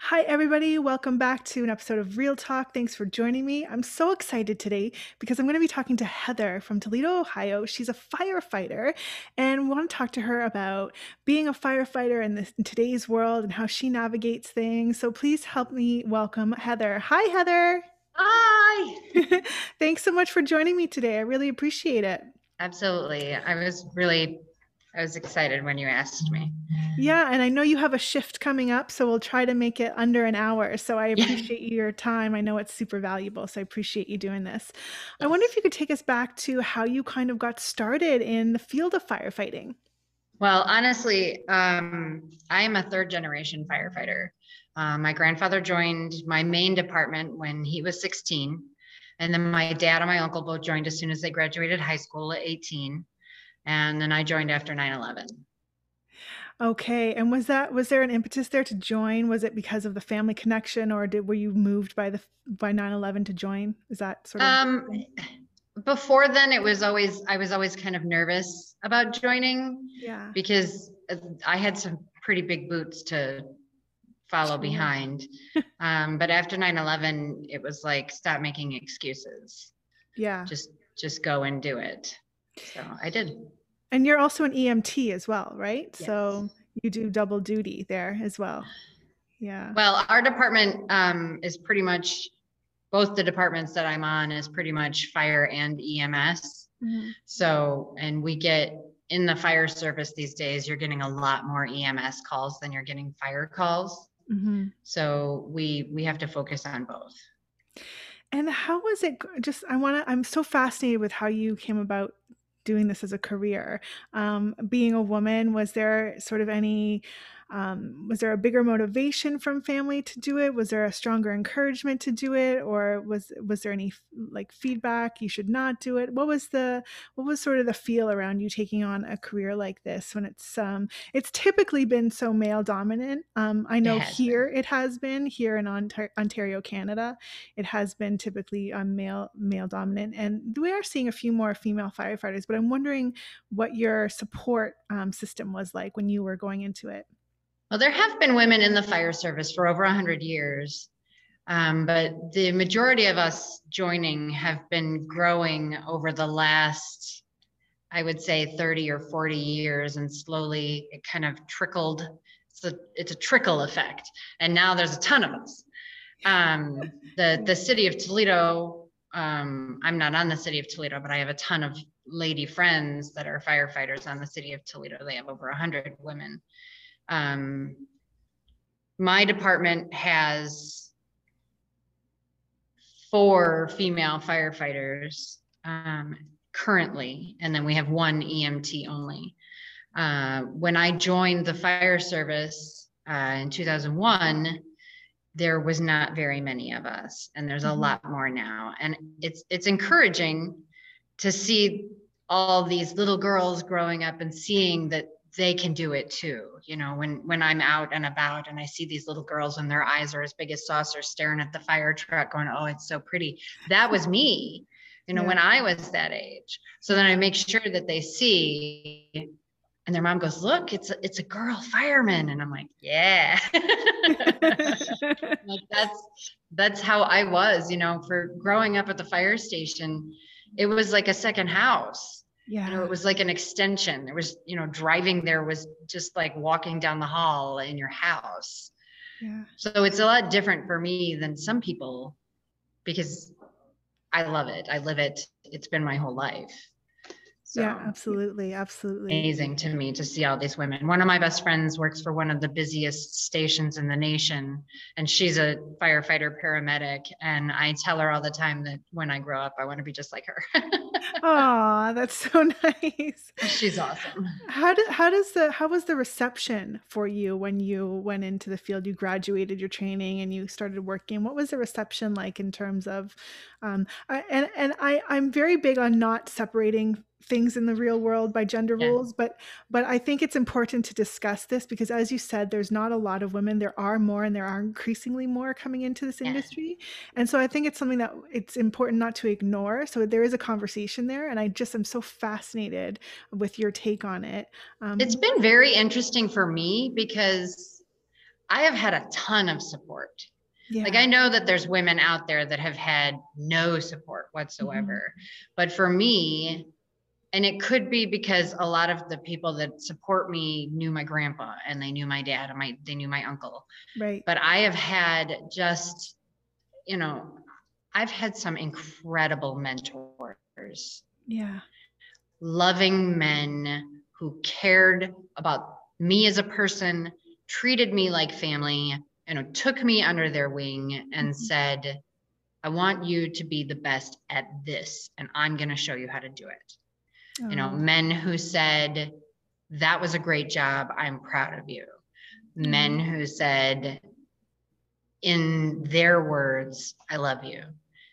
Hi, everybody. Welcome back to an episode of Real Talk. Thanks for joining me. I'm so excited today because I'm going to be talking to Heather from Toledo, Ohio. She's a firefighter, and we want to talk to her about being a firefighter in, this, in today's world and how she navigates things. So please help me welcome Heather. Hi, Heather. Hi. Thanks so much for joining me today. I really appreciate it. Absolutely. I was really I was excited when you asked me. Yeah, and I know you have a shift coming up, so we'll try to make it under an hour. So I appreciate your time. I know it's super valuable, so I appreciate you doing this. I wonder if you could take us back to how you kind of got started in the field of firefighting. Well, honestly, um, I'm a third generation firefighter. Uh, my grandfather joined my main department when he was 16. And then my dad and my uncle both joined as soon as they graduated high school at 18 and then I joined after 9/11. Okay, and was that was there an impetus there to join? Was it because of the family connection, or did were you moved by the by 9/11 to join? Is that sort of? Um, before then, it was always I was always kind of nervous about joining. Yeah. Because uh, I had some pretty big boots to follow behind. um, but after 9/11, it was like stop making excuses. Yeah. Just just go and do it. So I did. And you're also an EMT as well, right? Yes. So you do double duty there as well. Yeah. Well, our department um, is pretty much both the departments that I'm on is pretty much fire and EMS. Mm-hmm. So, and we get in the fire service these days, you're getting a lot more EMS calls than you're getting fire calls. Mm-hmm. So we we have to focus on both. And how was it? Just I want to. I'm so fascinated with how you came about doing this as a career. Um, being a woman, was there sort of any um, was there a bigger motivation from family to do it? Was there a stronger encouragement to do it? Or was was there any like feedback you should not do it? What was the what was sort of the feel around you taking on a career like this when it's um it's typically been so male dominant? Um i know it here been. it has been here in ontario canada it has been typically um, male male dominant. And we are seeing a few more female firefighters but i'm wondering what your support um, system was like when you were going into it well, there have been women in the fire service for over 100 years, um, but the majority of us joining have been growing over the last, I would say, 30 or 40 years, and slowly it kind of trickled. It's a, it's a trickle effect, and now there's a ton of us. Um, the the city of Toledo. Um, I'm not on the city of Toledo, but I have a ton of lady friends that are firefighters on the city of Toledo. They have over 100 women um, my department has four female firefighters um, currently, and then we have one EMT only. Uh, when I joined the fire service uh, in 2001, there was not very many of us, and there's a mm-hmm. lot more now. And it's it's encouraging to see all these little girls growing up and seeing that they can do it too you know when when i'm out and about and i see these little girls and their eyes are as big as saucers staring at the fire truck going oh it's so pretty. That was me you know yeah. when i was that age. So then i make sure that they see and their mom goes look it's a, it's a girl fireman. And i'm like yeah. Like that's that's how i was you know for growing up at the fire station it was like a second house yeah you know it was like an extension. It was you know driving there was just like walking down the hall in your house. Yeah. So it's a lot different for me than some people because i love it. I live it. It's been my whole life so, yeah, absolutely. Absolutely. Amazing to me to see all these women. One of my best friends works for one of the busiest stations in the nation, and she's a firefighter paramedic. And I tell her all the time that when I grow up, I want to be just like her. Oh, that's so nice. She's awesome. How did how does the how was the reception for you when you went into the field? You graduated your training and you started working. What was the reception like in terms of um I, and and I I'm very big on not separating things in the real world by gender yeah. roles but but i think it's important to discuss this because as you said there's not a lot of women there are more and there are increasingly more coming into this yeah. industry and so i think it's something that it's important not to ignore so there is a conversation there and i just am so fascinated with your take on it um, it's been very interesting for me because I have had a ton of support. Yeah. Like I know that there's women out there that have had no support whatsoever. But for me, and it could be because a lot of the people that support me knew my grandpa and they knew my dad and my they knew my uncle. right. But I have had just, you know, I've had some incredible mentors Yeah. loving men who cared about me as a person, treated me like family, you know, took me under their wing and Mhm. said, I want you to be the best at this, and I'm going to show you how to do it. You know, Oh, men who said, That was a great job. I'm proud of you. Men who said, in their words, I love you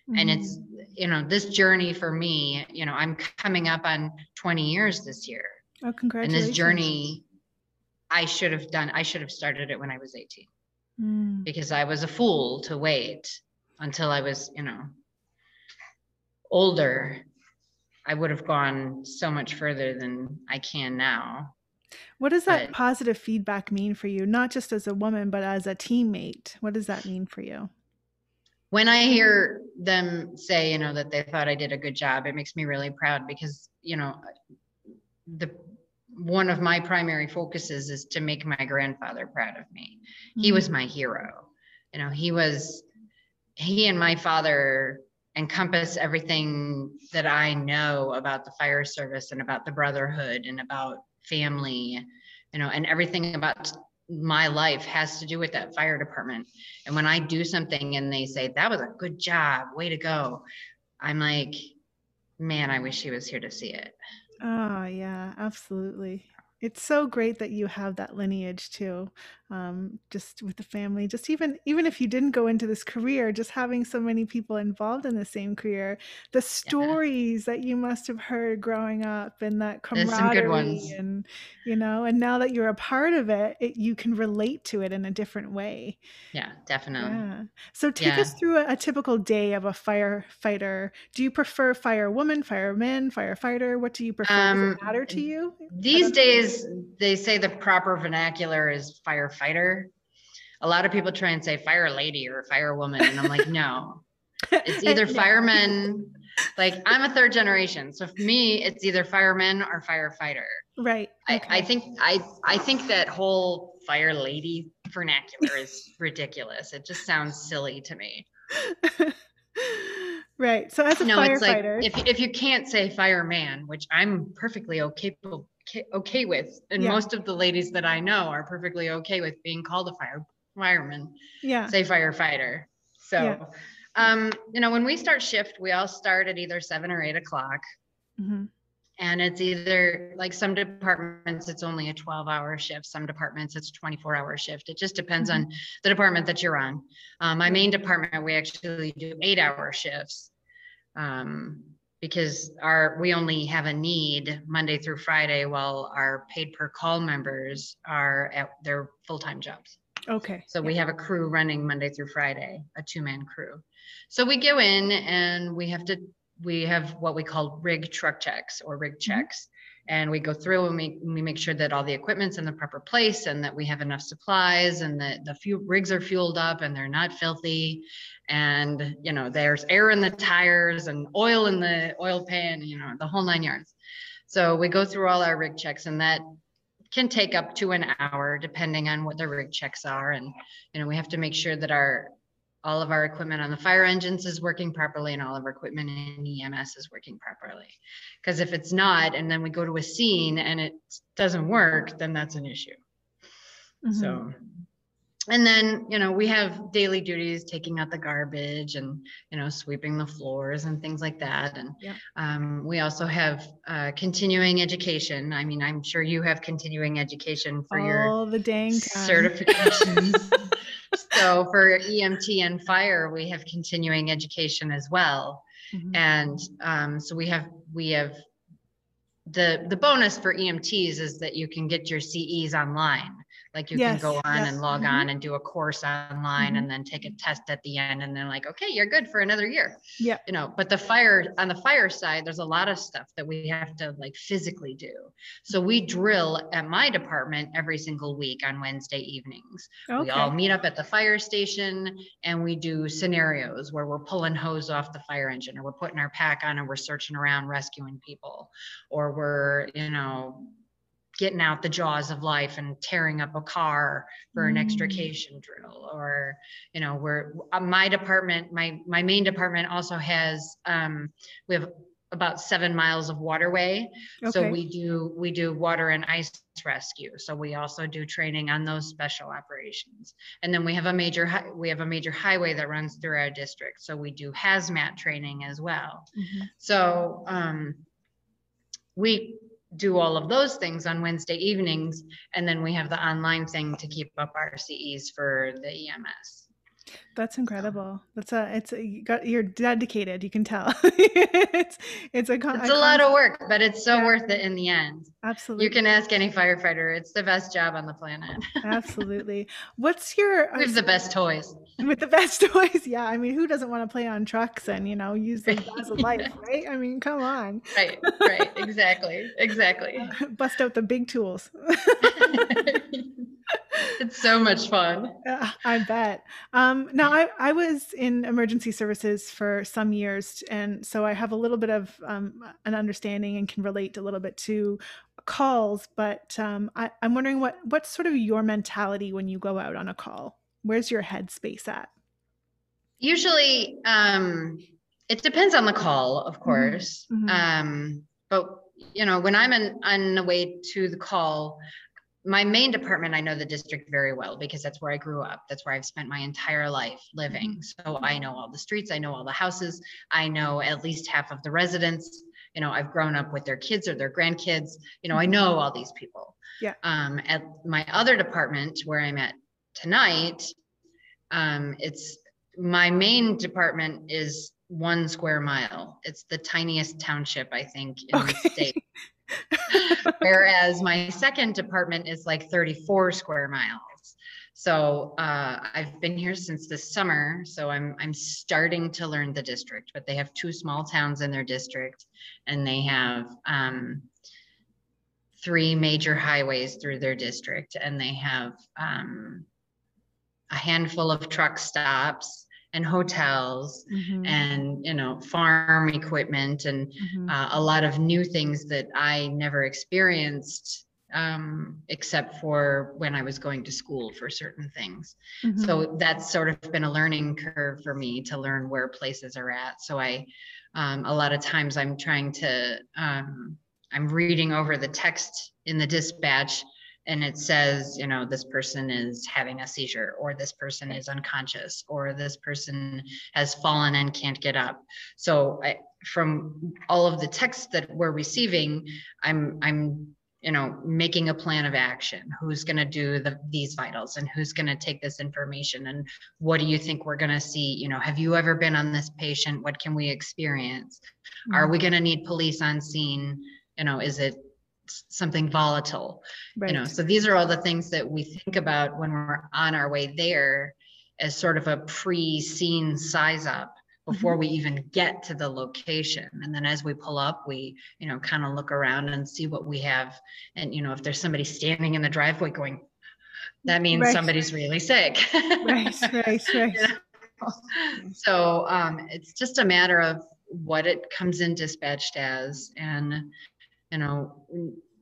and mhm. it's you know this journey for me you know i'm coming up on 20 years this year oh, congratulations. and this journey i should have done i should have started it when i was 18 Mm. because i was a fool to wait until i was you know older i would have gone so much further than i can now What does that but- positive feedback mean for you? Not just as a woman, but as a teammate. What does that mean for you? when I hear them say, you know, that they thought I did a good job, it makes me really proud because, you know, the one of my primary focuses is to make my grandfather proud of me. He Mm. was my hero. You know, he was he and my father encompass everything that I know about the fire service and about the brotherhood and about family, you know, and everything about my life has to do with that fire department. And when I do something and they say, that was a good job, way to go, I'm like, man, I wish he was here to see it. Oh, yeah, absolutely. It's so great that you have that lineage too, um, just with the family. Just even even if you didn't go into this career, just having so many people involved in the same career, the stories that you must have heard growing up, and that There's some good camaraderie, and you know, and now that you're a part of it, it you can relate to it in a different way. Yeah, definitely. Yeah. So take us through a, a typical day of a firefighter. Do you prefer firewoman, fireman, firefighter? What do you prefer? Does Um, it matter to you? These don't- they say the proper vernacular is firefighter. A lot of people try and say fire lady or firewoman, and I'm like, no, it's either fireman. Like I'm a third generation, so for me, it's either fireman or firefighter. Right. I, I think I I think that whole fire lady vernacular is ridiculous. It just sounds silly to me. right. So as a no, it's like firefighter, if if you can't say fireman, which I'm perfectly okay okay with, and Yeah. most of the ladies that I know are perfectly okay with being called a fire fireman. yeah. Say firefighter. So, Yeah. um, you know, when we start shift, we all start at either seven or eight o'clock. Mhm. And it's either like some departments, it's only a 12 hour shift. Some departments, it's 24 hour shift. It just depends on the department that you're on. Um, my main department, we actually do eight hour shifts. Um, because our, we only have a need Monday through Friday while our paid per call members are at their full-time jobs. Okay. So we have a crew running Monday through Friday, a two-man crew. So we go in and we have to, we have what we call rig truck checks or rig mm-hmm. checks. And we go through and we, we make sure that all the equipment's in the proper place and that we have enough supplies and that the fuel rigs are fueled up and they're not filthy. And, you know, there's air in the tires and oil in the oil pan, you know, the whole nine yards. So we go through all our rig checks and that can take up to an hour depending on what the rig checks are. And, you know, we have to make sure that our, all of our equipment on the fire engines is working properly and all of our equipment in EMS is working properly. Because if it's not, and then we go to a scene and it doesn't work, then that's an issue. Mhm. So, and then, you know, we have daily duties, taking out the garbage and, you know, sweeping the floors and things like that. And Yeah. um, we also have uh, continuing education. I mean, I'm sure you have continuing education for your all the dang certifications. so for EMT and fire, we have continuing education as well. Mhm. And um, so we have, we have, the, the bonus for EMTs is that you can get your CEs online. Like you Yes, can go on yes, and log mhm. on and do a course online Mhm. and then take a test at the end and then like, okay, you're good for another year. Yeah. You know, but the fire on the fire side, there's a lot of stuff that we have to like physically do. So we drill at my department every single week on Wednesday evenings. Okay. We all meet up at the fire station and we do scenarios where we're pulling hose off the fire engine or we're putting our pack on and we're searching around rescuing people or we're, you know, getting out the jaws of life and tearing up a car for an Mm. extrication drill or you know we're uh, my department my my main department also has um we have about seven miles of waterway. So we do we do water and ice rescue. So we also do training on those special operations. And then we have a major we have a major highway that runs through our district. So we do hazmat training as well. Mhm. so um, we do all of those things on Wednesday evenings, and then we have the online thing to keep up our CEs for the EMS. That's incredible. That's a it's a, you got you're dedicated, you can tell. it's it's a con- It's a lot of work, but it's so Yeah. worth it in the end. absolutely. You can ask any firefighter; it's the best job on the planet. absolutely. What's your with the best toys. with the best toys? Yeah, I mean, who doesn't want to play on trucks and you know use the jaws of life, right? I mean, come on, Right, right, exactly, exactly. bust out the big tools. It's so much fun. Yeah, I bet. Um, now, I, I was in emergency services for some years, and so I have a little bit of um, an understanding and can relate a little bit to calls. But um, I, I'm wondering what what's sort of your mentality when you go out on a call? Where's your headspace at? Usually, um, it depends on the call, of course. mhm. Um, but you know, when I'm on the way to the call, my main department, I know the district very well because that's where I grew up. That's where I've spent my entire life living. So I know all the streets, I know all the houses, I know at least half of the residents. You know, I've grown up with their kids or their grandkids. You know, I know all these people. Yeah. Um, at my other department where I'm at tonight, um, it's my main department is one square mile. It's the tiniest township, I think, in the state. Whereas my second department is like 34 square miles. So uh, I've been here since this summer. So I'm I'm starting to learn the district, but they have two small towns in their district, and they have um, three major highways through their district, and they have um, a handful of truck stops and hotels Mhm, and you know farm equipment and mhm, uh, a lot of new things that I never experienced um, except for when I was going to school for certain things. mhm. So that's sort of been a learning curve for me to learn where places are at. So I, um, a lot of times I'm trying to, um, I'm reading over the text in the dispatch and it says, you know, this person is having a seizure or this person is unconscious or this person has fallen and can't get up. So I, from all of the texts that we're receiving, I'm, I'm you know making a plan of action. Who's going to do the these vitals and who's going to take this information and what do you think we're going to see? You know have you ever been on this patient? What can we experience? Are mm-hmm. we going to need police on scene? You know is it something volatile right. you know so these are all the things that we think about when we're on our way there as sort of a pre-scene size up before we even get to the location and then as we pull up we you know kind of look around and see what we have and you know if there's somebody standing in the driveway going that means Right. somebody's really sick right, right, right. You know? so um, it's just a matter of what it comes in dispatched as and you know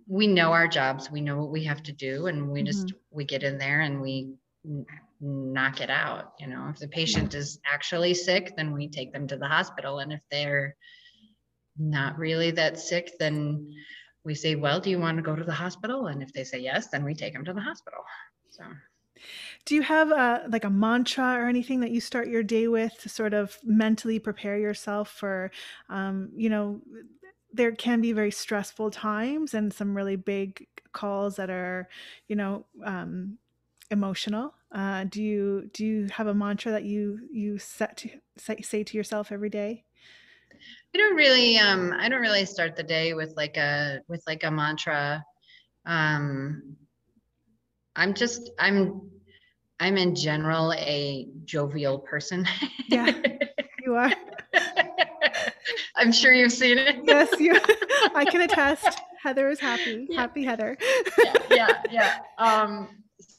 we know our jobs we know what we have to do and we just we get in there and we knock it out you know. If the patient is actually sick then we take them to the hospital and if they're not really that sick then we say well do you want to go to the hospital? And if they say yes then we take them to the hospital so. Do you have a like a mantra or anything that you start your day with to sort of mentally prepare yourself for, um, you know, there can be very stressful times and some really big calls that are, you know, um, emotional. Uh, do you do you have a mantra that you you set to say, say to yourself every day? I don't really um I don't really start the day with like a with like a mantra. Um I'm just I'm I'm in general a jovial person. Yeah, you are. I'm sure you've seen it. Yes, you. I can attest. Heather is happy. Yeah. Happy Heather. yeah, yeah, yeah. Um,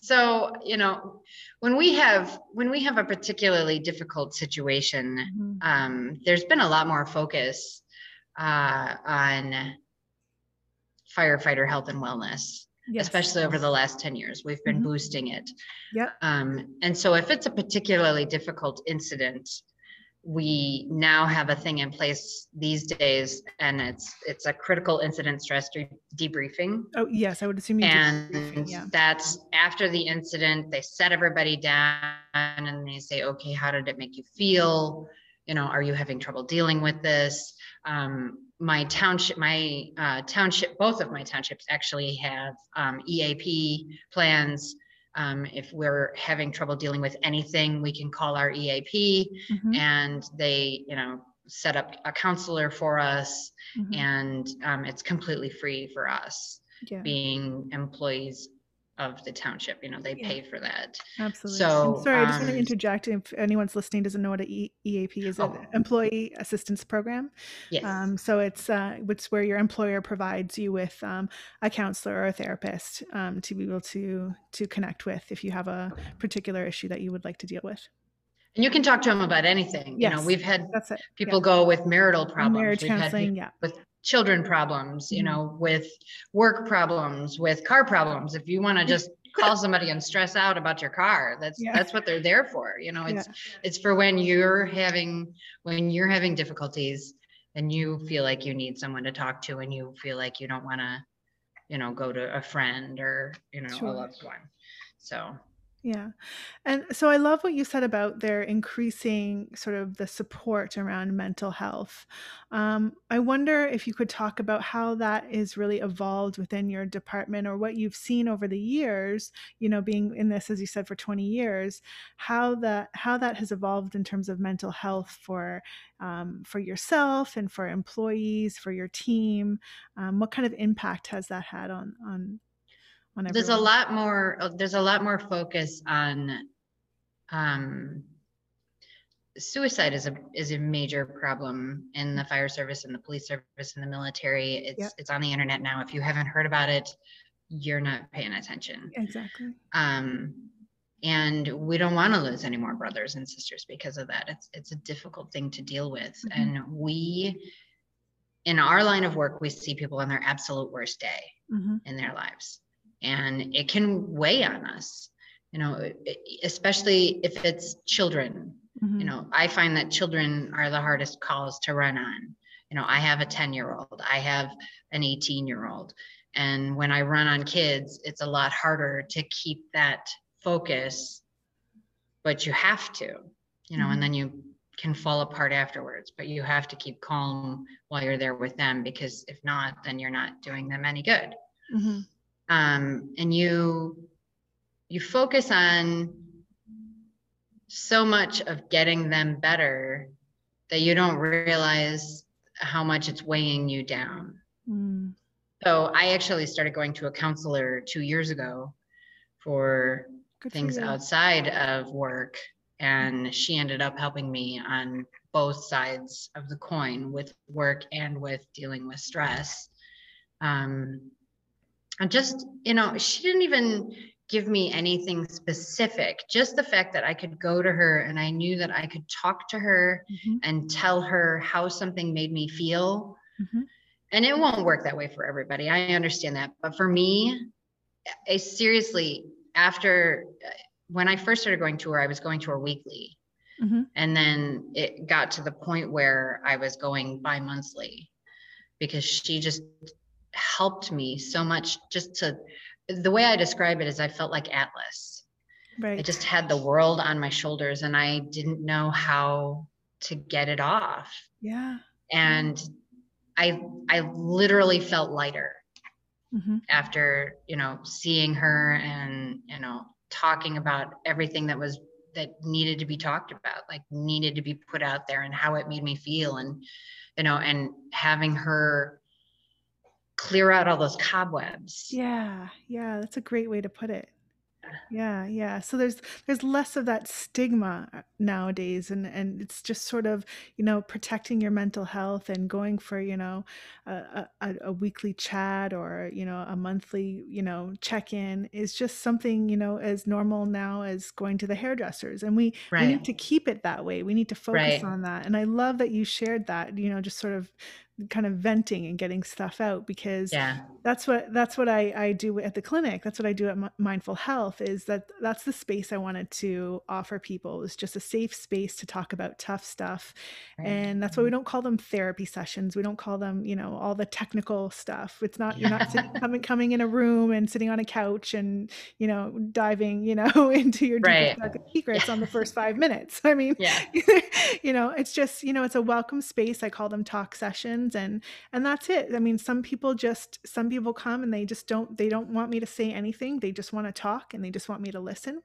so you know, when we have when we have a particularly difficult situation, Mhm. um, there's been a lot more focus uh, on firefighter health and wellness, Yes. especially over the last 10 years. We've been Mhm. boosting it. Yep. Um, and so if it's a particularly difficult incident, we now have a thing in place these days and it's it's a critical incident stress de- debriefing Oh, yes. I would assume you. and yeah. that's after the incident they set everybody down and they say okay how did it make you feel you know are you having trouble dealing with this um, my township my uh, township both of my townships actually have um, eap plans um, if we're having trouble dealing with anything we can call our eap Mhm, and they you know set up a counselor for us. Mhm, and um, it's completely free for us Yeah. being employees of the township. You know, they Yeah. pay for that. Absolutely. So, I'm sorry, I just want to um, interject. If anyone's listening doesn't know what a E- EAP is, an Oh. employee assistance program. Yes. Um, so it's uh, it's where your employer provides you with um, a counselor or a therapist um, to be able to to connect with if you have a particular issue that you would like to deal with. and you can talk to them about anything. You know, we've had people go with marital problems. Marriage We've counseling. Yeah. with children problems, you Mhm. know, with work problems, with car problems. If you want to just call somebody and stress out about your car, that's Yeah. that's what they're there for. You know, Yeah. it's it's for when you're having when you're having difficulties and you feel like you need someone to talk to and you feel like you don't want to, you know, go to a friend or, you know, Sure. a loved one. So Yeah. And so I love what you said about their increasing sort of the support around mental health. Um, I wonder if you could talk about how that is really evolved within your department or what you've seen over the years, you know, being in this, as you said, for 20 years, how that how that has evolved in terms of mental health for um, for yourself and for employees, for your team. Um, what kind of impact has that had on on on there's a everyone? lot more uh, there's a lot more focus on um suicide is a is a major problem in the fire service and the police service and the military it's Yep. it's on the internet now if you haven't heard about it you're not paying attention Exactly. um and we don't want to lose any more brothers and sisters because of that it's it's a difficult thing to deal with Mhm. and we in our line of work we see people on their absolute worst day hmm in their lives and it can weigh on us you know especially if it's children. Hmm you know i find that children are the hardest calls to run on. You know i have a 10 year old i have an 18 year old and when i run on kids it's a lot harder to keep that focus but you have to you know Mhm. and then you can fall apart afterwards but you have to keep calm while you're there with them because if not then you're not doing them any good. Hmm um, and you you focus on so much of getting them better that you don't realize how much it's weighing you down Mm. so i actually started going to a counselor two years ago for Good things you. outside of work and she ended up helping me on both sides of the coin with work and with dealing with stress um and just you know she didn't even give me anything specific just the fact that i could go to her and i knew that i could talk to her Mhm, and tell her how something made me feel. Mhm, and it won't work that way for everybody. I understand that. But for me i seriously after uh, when i first started going to her i was going to her weekly. Mhm, and then it got to the point where i was going bi-monthly because she just helped me so much just to the way i describe it is i felt like atlas Right. i just had the world on my shoulders and i didn't know how to get it off yeah. and i i literally felt lighter hmm after you know seeing her and you know talking about everything that was that needed to be talked about like needed to be put out there and how it made me feel and you know and having her clear out all those cobwebs Yeah. Yeah. That's a great way to put it. Yeah, yeah. So there's there's less of that stigma uh, nowadays and and it's just sort of, you know, protecting your mental health and going for, you know, a a, a weekly chat or, you know, a monthly, you know, check-in is just something, you know, as normal now as going to the hairdressers. And we we need to keep it that way. We need to focus Right. on that. And I love that you shared that, you know, just sort of kind of venting and getting stuff out because Yeah. that's what that's what I I do at the clinic. That's what I do at Mi Mindful Health is that that's the space I wanted to offer people it's just a safe space to talk about tough stuff. Right. And that's why we mm-hmm. don't call them therapy sessions. We don't call them, you know, all the technical stuff. It's not you're not sit, coming coming in a room and sitting on a couch and, you know, diving, you know, into your Right. secrets on the first 5 minutes. I mean, Yeah. you know, it's just, you know, it's a welcome space. I call them talk sessions and and that's it. I mean, some people just some people come and they just don't they don't want me to say anything. They just want to talk and they just want me to listen.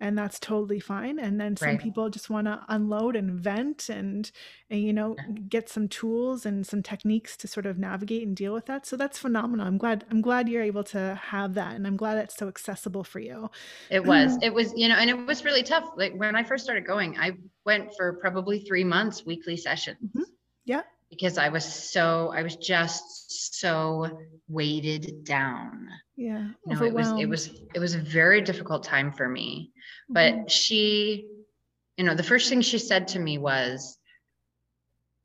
And that's totally fine. And then some Right. people just want to unload and vent and and you know, Yeah. get some tools and some techniques to sort of navigate and deal with that. So that's phenomenal. I'm glad I'm glad you're able to have that and I'm glad it's so accessible for you. It was. It was, you know, and it was really tough. Like when I first started going, I went for probably three months, weekly sessions. Mhm. Yeah. Because I was so, I was just so weighted down. Yeah. You know, it was, it was, it was a very difficult time for me. But she, you know, the first thing she said to me was,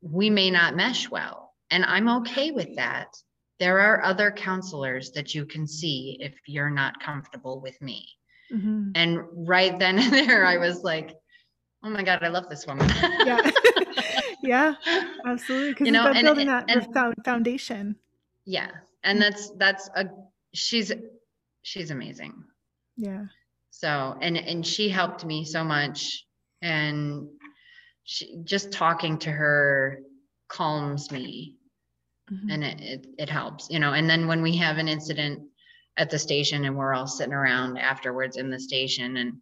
we may not mesh well. And I'm okay with that. There are other counselors that you can see if you're not comfortable with me. Mhm. And right then and there, I was like, oh my God, I love this woman. Yeah. yeah, absolutely. Because You know, about and- building that and- fo- foundation. yeah. And that's, that's a, she's, she's amazing. Yeah. So, and, and she helped me so much. And she, just talking to her calms me Mhm. and it, it, it helps, you know, and then when we have an incident at the station and we're all sitting around afterwards in the station and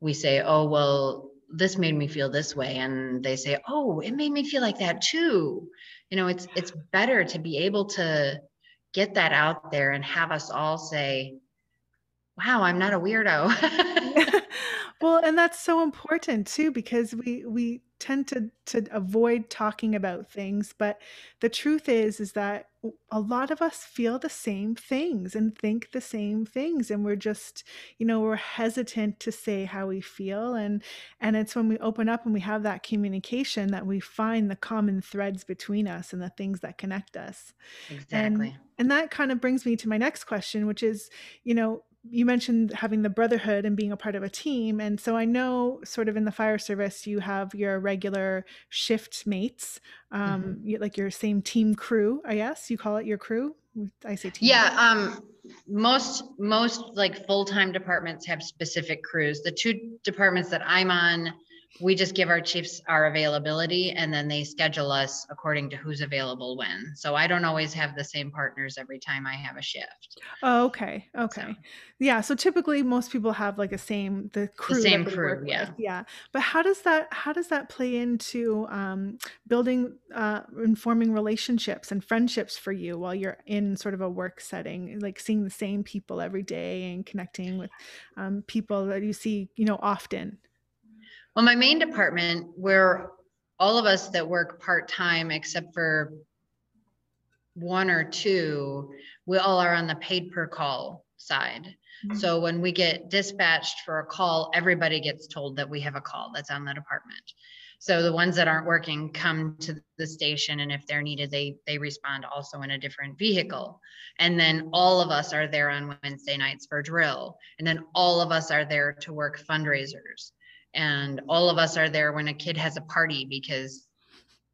we say, oh, well, this made me feel this way. And they say, oh, it made me feel like that too. You know, it's, it's better to be able to get that out there and have us all say, wow, I'm not a weirdo. Well, and that's so important too because we we tend to to avoid talking about things, but the truth is is that a lot of us feel the same things and think the same things and we're just, you know, we're hesitant to say how we feel and and it's when we open up and we have that communication that we find the common threads between us and the things that connect us. exactly. And that kind of brings me to my next question, which is, you know, you mentioned having the brotherhood and being a part of a team. And so I know, sort of in the fire service, you have your regular shift mates, um, you- like your same team crew, I guess you call it your crew. I say team. Yeah, um, most, most like full-time departments have specific crews. The two departments that I'm on, we just give our chiefs our availability and then they schedule us according to who's available when. So I don't always have the same partners every time I have a shift. Oh, okay. Okay. So- Yeah. So typically most people have like a same the crew. that same crew, work with. yeah. Yeah. But how does that how does that play into um, building uh, and forming relationships and friendships for you while you're in sort of a work setting, like seeing the same people every day and connecting with um, people that you see, you know, often. Well, my main department, where all of us that work part-time, except for one or two, we all are on the paid per call side. Mhm. So when we get dispatched for a call, everybody gets told that we have a call that's on the department. So the ones that aren't working come to the station and if they're needed, they, they respond also in a different vehicle. And then all of us are there on Wednesday nights for drill. And then all of us are there to work fundraisers. And all of us are there when a kid has a party because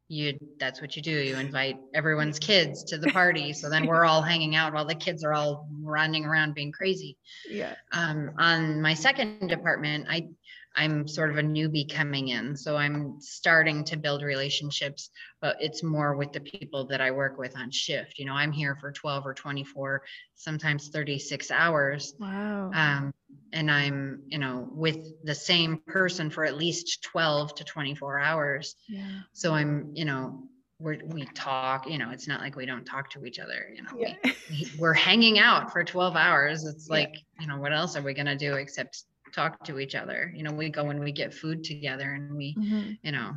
you, that's what you do. You invite everyone's kids to the party. So then we're all hanging out while the kids are all running around being crazy. Yeah. Um, on my second department, I, I'm sort of a newbie coming in, so I'm starting to build relationships, but it's more with the people that I work with on shift. You know, I'm here for 12 or 24, sometimes 36 hours. Wow. Um, and I'm, you know, with the same person for at least 12 to 24 hours. yeah. So I'm, you know, we're, we talk, you know, it's not like we don't talk to each other, you know, Yeah. we, we- we're hanging out for 12 hours. It's Yeah. like, you know, what else are we going to do except talk to each other? You know, we go and we get food together and we, Mhm. you know,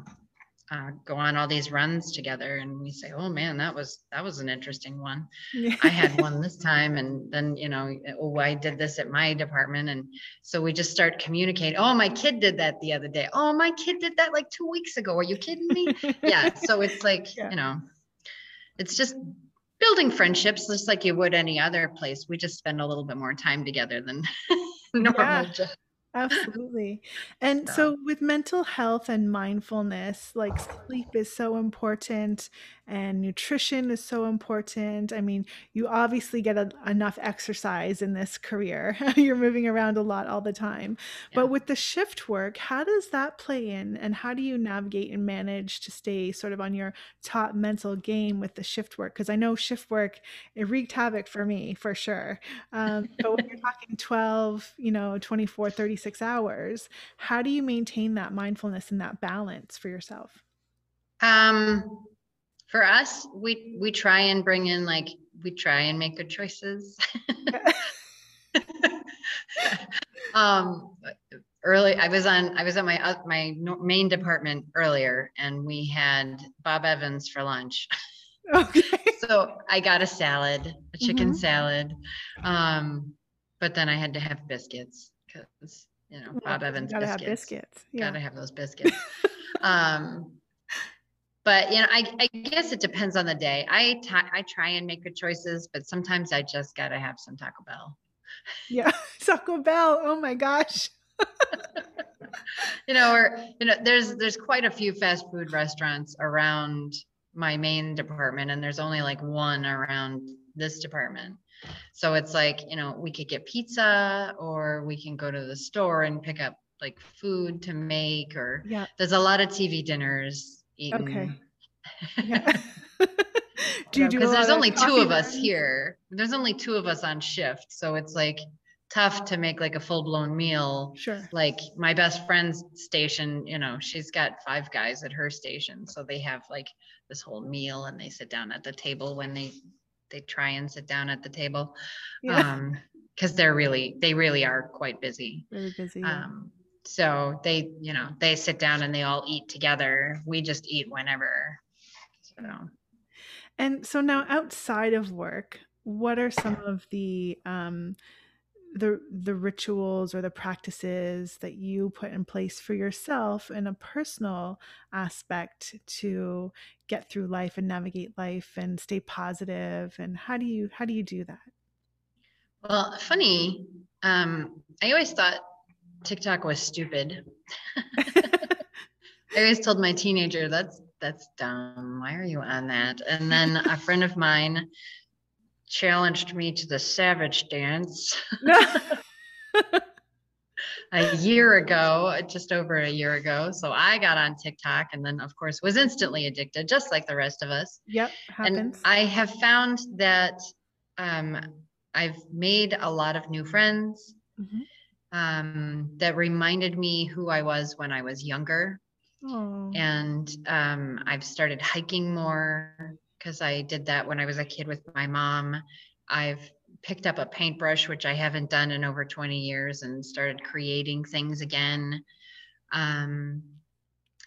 uh, go on all these runs together and we say, oh man, that was, that was an interesting one. Yeah. I had one this time and then, you know, oh, I did this at my department. And so we just start communicating. Oh, my kid did that the other day. Oh, my kid did that like two weeks ago. Are you kidding me? yeah. So it's like, Yeah. you know, it's just building friendships just like you would any other place. We just spend a little bit more time together than normal. Yeah. Absolutely. And So- with mental health and mindfulness, like sleep is so important and nutrition is so important. I mean, you obviously get a, enough exercise in this career. You're moving around a lot all the time. Yeah. But with the shift work, how does that play in and how do you navigate and manage to stay sort of on your top mental game with the shift work? Because I know shift work, it wreaked havoc for me for sure. Um, but when you're talking 12, you know, 24, 36 hours, how do you maintain that mindfulness and that balance for yourself? Um, for us, we, we try and bring in like, we try and make good choices. um early i was on i was at my uh, my main department earlier and we had bob evans for lunch okay. so i got a salad a chicken Mhm. salad um but then i had to have biscuits because you know bob Well, evans gotta biscuits, have biscuits. Yeah. gotta have those biscuits um but you know I, I guess it depends on the day I I try and make good choices but sometimes i just gotta have some taco bell Yeah. Taco Bell. Oh my gosh. you know, or you know, there's there's quite a few fast food restaurants around my main department, and there's only like one around this department. So it's like, you know, we could get pizza or we can go to the store and pick up like food to make, or Yeah. there's a lot of TV dinners eaten. Okay. Yeah. do you do Because there's only two of us here. There's only two of us on shift. So it's like tough to make like a full blown meal Sure. like my best friend's station, you know, she's got five guys at her station. So they have like this whole meal and they sit down at the table when they they try and sit down at the table. Yeah. Um because they're really they really are quite busy. Really busy. yeah. Um so they, you know, they sit down and they all eat together. We just eat whenever. So And so now outside of work, what are some of the um the the rituals or the practices that you put in place for yourself in a personal aspect to get through life and navigate life and stay positive and how do you how do you do that? well funny. Um I always thought TikTok was stupid. I always told my teenager that's that's dumb. Why are you on that? And then a friend of mine challenged me to the savage dance a year ago, just over a year ago. So I got on TikTok and then of course was instantly addicted, just like the rest of us. yep, And happens. I have found that um, I've made a lot of new friends Mhm. um, that reminded me who I was when I was younger Oh, and um, I've started hiking more because I did that when I was a kid with my mom. I've picked up a paintbrush, which I haven't done in over 20 years, and started creating things again. Um,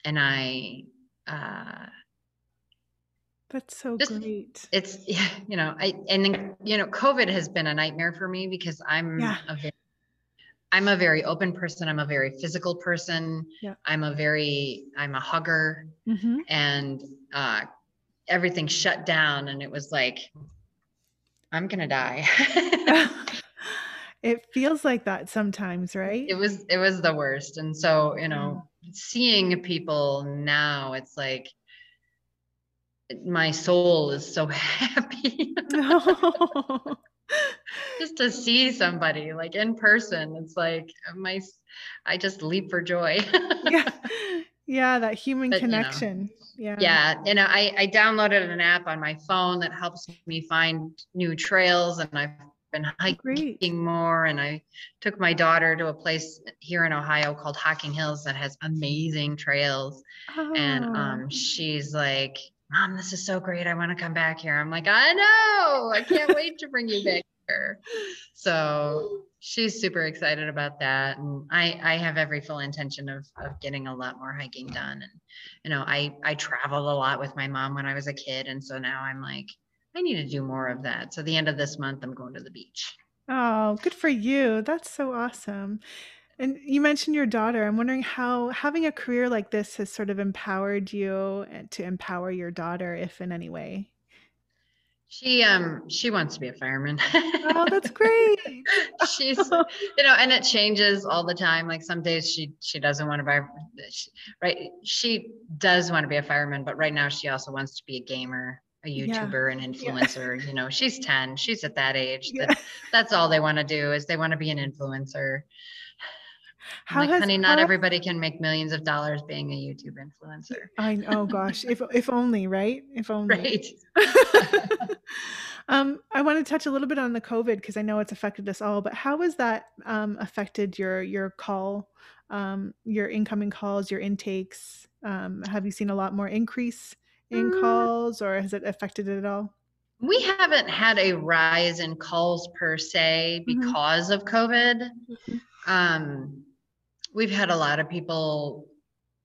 and I, uh, that's so just- great. it's yeah, you know, I and you know, COVID has been a nightmare for me because I'm Yeah. a very, I'm a very open person. I'm a very physical person. Yeah. I'm a very, I'm a hugger. hmm and uh, everything shut down and it was like i'm gonna die it feels like that sometimes, right? it was it was the worst and so you know seeing people now it's like my soul is so happy just to see somebody like in person it's like my i just leap for joy yeah. Yeah, that human But, connection. Yeah. yeah you know I, I downloaded an app on my phone that helps me find new trails and i've been hiking Great. more and i took my daughter to a place here in ohio called hocking hills that has amazing trails and Oh, um, she's like Mom, this is so great. I want to come back here. I'm like, I know. I can't wait to bring you back So she's super excited about that. And I, I have every full intention of, of getting a lot more hiking done. And, you know, I, I traveled a lot with my mom when I was a kid. And so now I'm like, I need to do more of that. So the end of this month, I'm going to the beach. Oh, good for you. That's so awesome. And you mentioned your daughter. I'm wondering how having a career like this has sort of empowered you and to empower your daughter, if in any way. She um she wants to be a fireman. Oh, that's great. She's you know, and it changes all the time. Like some days she she doesn't want to buy she, right. She does want to be a fireman, but right now she also wants to be a gamer, a Yeah. YouTuber, an Yeah. influencer. You know, she's 10. She's at that age Yeah. that that's all they want to do is they want to be an influencer. How like, has honey, not has everybody can make millions of dollars being a YouTube influencer. I oh gosh, if if only, right? If only. Right. Um, I want to touch a little bit on the COVID because I know it's affected us all, but how has that um, affected your your call, um, your incoming calls, your intakes? Um, have you seen a lot more increase in Mm, calls, or has it affected it at all? We haven't had a rise in calls per se Mhm, because of COVID. mhm. Um, we've had a lot of people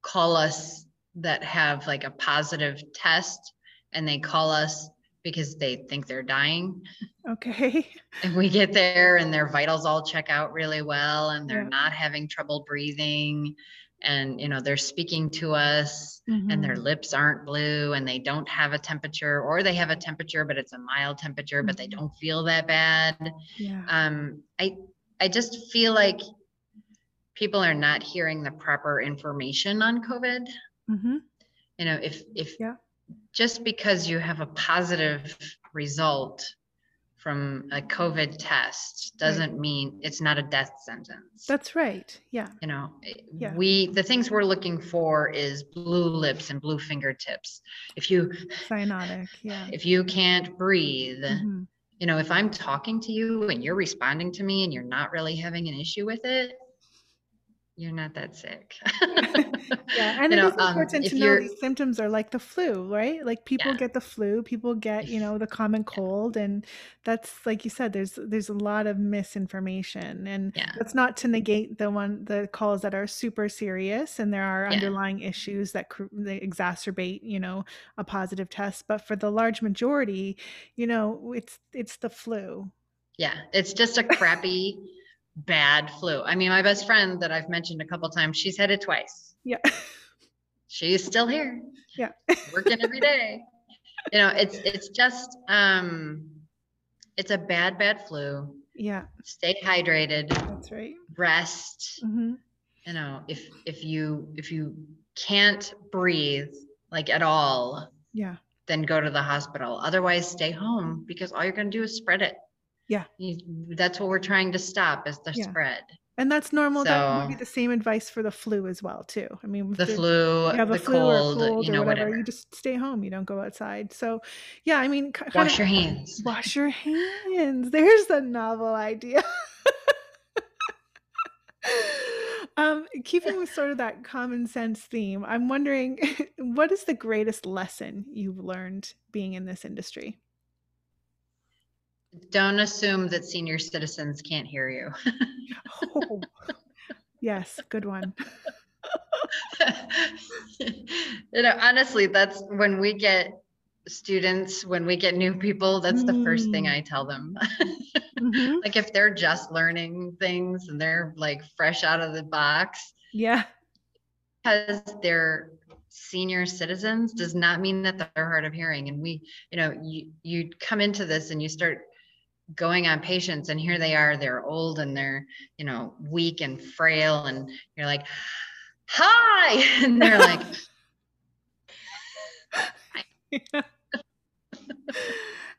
call us that have like a positive test and they call us because they think they're dying. Okay. And we get there and their vitals all check out really well and they're Yeah. not having trouble breathing. And, you know, they're speaking to us and their Mhm, lips aren't blue and they don't have a temperature or they have a temperature, but it's a mild temperature, but they mhm. don't feel that bad. Yeah. Um, I, I just feel like people are not hearing the proper information on COVID. Mhm. You know, if, if Yeah. just because you have a positive result from a COVID test doesn't mean it's not a death sentence. That's right. Yeah. You know, Yeah. we, the things we're looking for is blue lips and blue fingertips. If you, Cyanotic. Yeah. if you can't breathe, Mhm. you know, if I'm talking to you and you're responding to me and you're not really having an issue with it, you're not that sick. Yeah, and You know, is um, important if to know these symptoms are like the flu, right? Like people yeah, get the flu, people get, you know, the common yeah, cold, and that's like you said, there's there's a lot of misinformation, and yeah, that's not to negate the one the calls that are super serious and there are yeah, underlying issues that they exacerbate, you know, a positive test, but for the large majority, you know, it's it's the flu. yeah. It's just a crappy, bad flu. I mean, my best friend that I've mentioned a couple times, she's had it twice. Yeah. She's still here, Yeah. working every day. You know, it's it's just um it's a bad, bad flu. Yeah, Stay hydrated, that's right. rest. hmm You know, if if you if you can't breathe like at all, Yeah. then go to the hospital. Otherwise, stay home because all you're going to do is spread it. Yeah. You, that's what we're trying to stop is the Yeah. spread. And that's normal. That would be the same advice for the flu as well, too. I mean, the flu, you have a the flu or cold, cold you or whatever, whatever. you just stay home. You don't go outside. So, yeah, I mean, Wash of your hands. wash your hands. There's the novel idea. um, keeping with sort of that common sense theme, I'm wondering what is the greatest lesson you've learned being in this industry? Don't assume that senior citizens can't hear you. Oh, yes, good one. you know, honestly, that's when we get students, when we get new people, that's the first thing Mm, I tell them. mhm. like if they're just learning things and they're like fresh out of the box, Yeah, because they're senior citizens does not mean that they're hard of hearing. And we, you know, you you come into this and you start going on patients and here they are, they're old and they're, you know, weak and frail and you're like, hi. And they're like, Yeah.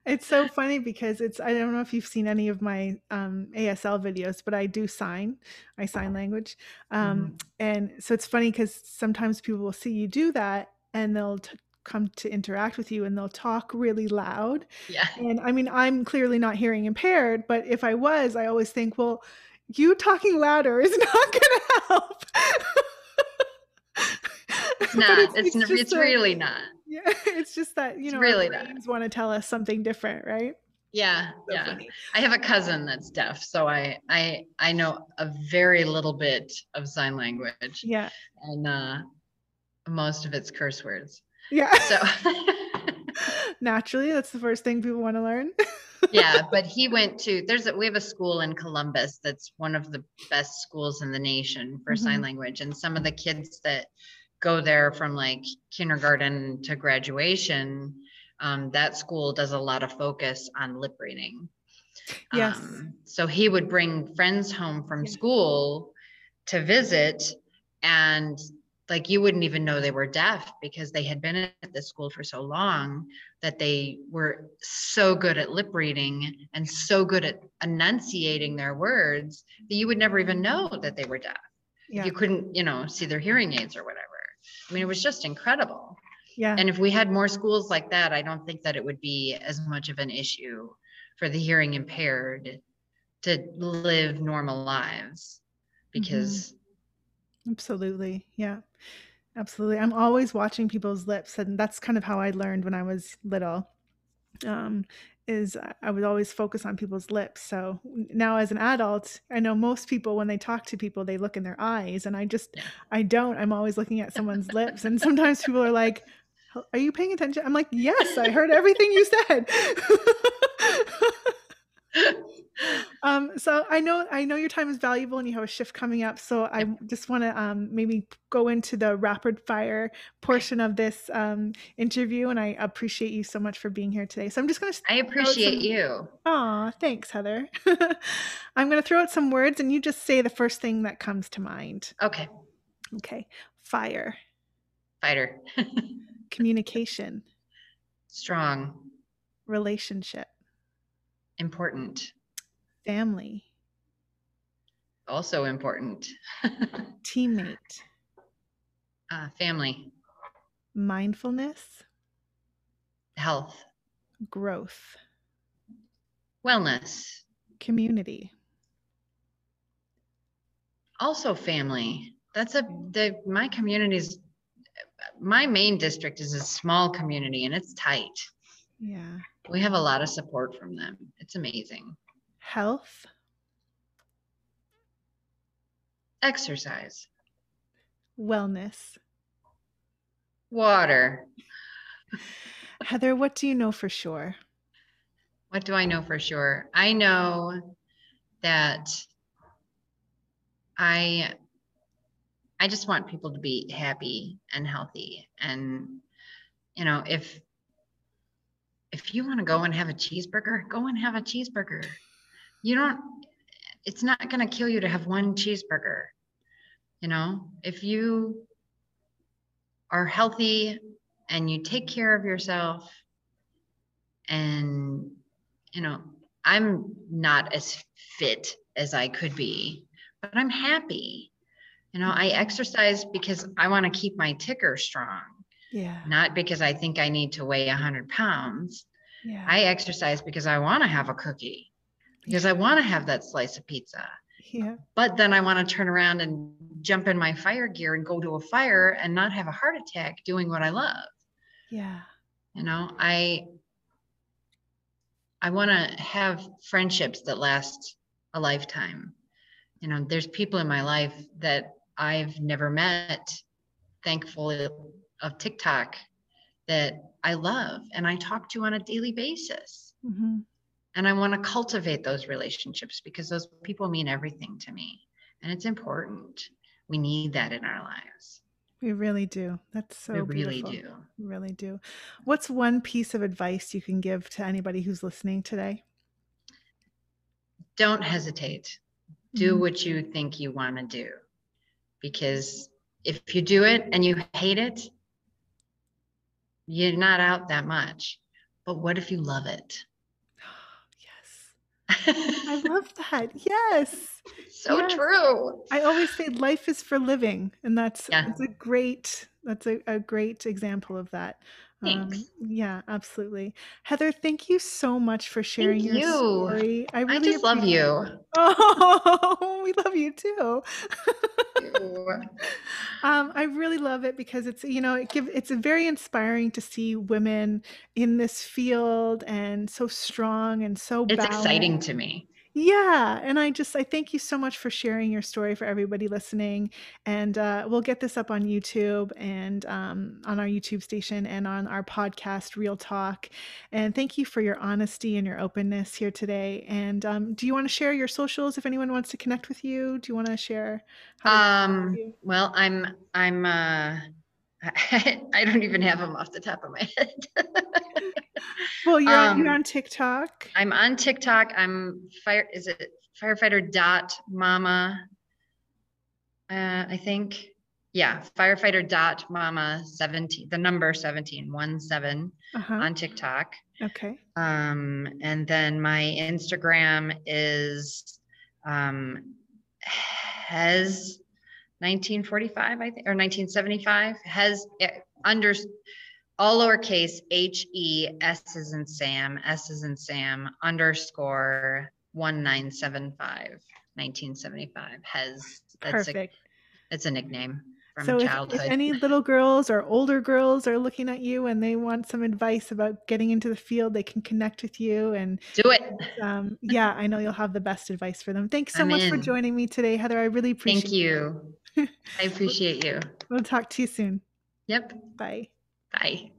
It's so funny because it's I don't know if you've seen any of my um, ASL videos, but I do sign, I sign language, um, Mhm. and so it's funny because sometimes people will see you do that and they'll t- come to interact with you and they'll talk really loud. yeah. And I mean, I'm clearly not hearing impaired, but if I was, I always think, well, you talking louder is not going to help. It's not, it's, it's, it's it's really not. Yeah, it's just that, you know, really that. brains wanna tell us something different, right? Yeah, So yeah. funny. I have a cousin that's deaf, so I I I know a very little bit of sign language Yeah. and uh most of it's curse words. Yeah. So Naturally, that's the first thing people wanna learn. yeah, but he went to there's a we have a school in Columbus that's one of the best schools in the nation for sign Mhm. language and some of the kids that go there from like kindergarten to graduation um, that school does a lot of focus on lip reading Yes. Um, so he would bring friends home from Yeah. school to visit and like you wouldn't even know they were deaf because they had been at the school for so long that they were so good at lip reading and so good at enunciating their words that you would never even know that they were deaf. Yeah. You couldn't, you know, see their hearing aids or whatever. I mean, it was just incredible. Yeah. And if we had more schools like that, I don't think that it would be as much of an issue for the hearing impaired to live normal lives mm-hmm. because Absolutely. Yeah. Absolutely. I'm always watching people's lips and that's kind of how I learned when I was little. Um is I- I would always focus on people's lips. So now as an adult, I know most people when they talk to people they look in their eyes and I just I don't. I'm always looking at someone's lips and sometimes people are like, "Are you paying attention?" I'm like, "Yes, I heard everything you said." um so i know i know your time is valuable and you have a shift coming up so i just want to um maybe go into the rapid fire portion of this um interview and i appreciate you so much for being here today. So i'm just going to I appreciate some- you. Aw, thanks heather. I'm going to throw out some words and you just say the first thing that comes to mind. Okay, okay fire. Fighter. communication. Strong, relationship. Important, family also important. teammate uh, family, mindfulness health, growth wellness, community also family. That's a the my community's my main district is a small community and it's tight. yeah We have a lot of support from them. It's amazing. Health Exercise, wellness water. heather what do you know for sure What do I know for sure? I know that I I just want people to be happy and healthy and you know if if you want to go and have a cheeseburger, go and have a cheeseburger. You don't it's not going to kill you to have one cheeseburger. You know, if you are healthy and you take care of yourself and you know i'm not as fit as i could be but i'm happy. You know i exercise because i want to keep my ticker strong yeah. not because i think i need to weigh 100 pounds. Yeah. I exercise because i want to have a cookie because i want to have that slice of pizza. Yeah. But then i want to turn around and jump in my fire gear and go to a fire and not have a heart attack doing what i love. Yeah. You know i i want to have friendships that last a lifetime. You know there's people in my life that i've never met thankfully of tiktok that i love and i talk to on a daily basis. Hmm and i want to cultivate those relationships because those people mean everything to me. And it's important we need that in our lives. We really do. That's so we really beautiful. do. We really do. What's one piece of advice you can give to anybody who's listening today? Don't hesitate. Do Mhm. what you think you want to do. Because if you do it and you hate it you're not out that much. But what if you love it i love that yes so Yes. true I always say life is for living, and that's Yeah. that's a great that's a, a great example of that. Um, yeah, absolutely. Heather, thank you so much for sharing your you. story. I i really just love you Oh, we love you too. Um, I really love it because it's, you know, it give it's very inspiring to see women in this field and so strong and so It's exciting to me. Yeah, and I just I thank you so much for sharing your story for everybody listening, and, uh, we'll get this up on YouTube and, um, on our YouTube station and on our podcast, Real Talk, and thank you for your honesty and your openness here today, and, um, do you wanna share your socials if anyone wants to connect with you? Do you share how to Um, you? well, I'm, I'm, uh, I don't even have them off the top of my head. Well, you're on you're Um, on TikTok. I'm on TikTok. I'm fire, is it firefighter dot mama? Uh, I think, yeah, firefighter dot mama seventeen, the number seventeen, one seven Uh-huh, on TikTok. okay. Um, and then my Instagram is, um, has nineteen forty-five, I think, or nineteen seventy-five, has eh, under, all lowercase, H E S is in Sam, S is in Sam, underscore 1975, 1975. has, that's a, Perfect. it's a nickname So from if if any little girls or older girls are looking at you and they want some advice about getting into the field, they can connect with you and, Do it. um, yeah, I know you'll have the best advice for them. Thanks so I'm much for joining me today, Heather. I really appreciate Thank you. I appreciate you. We'll talk to you soon. Yep. Bye. Bye.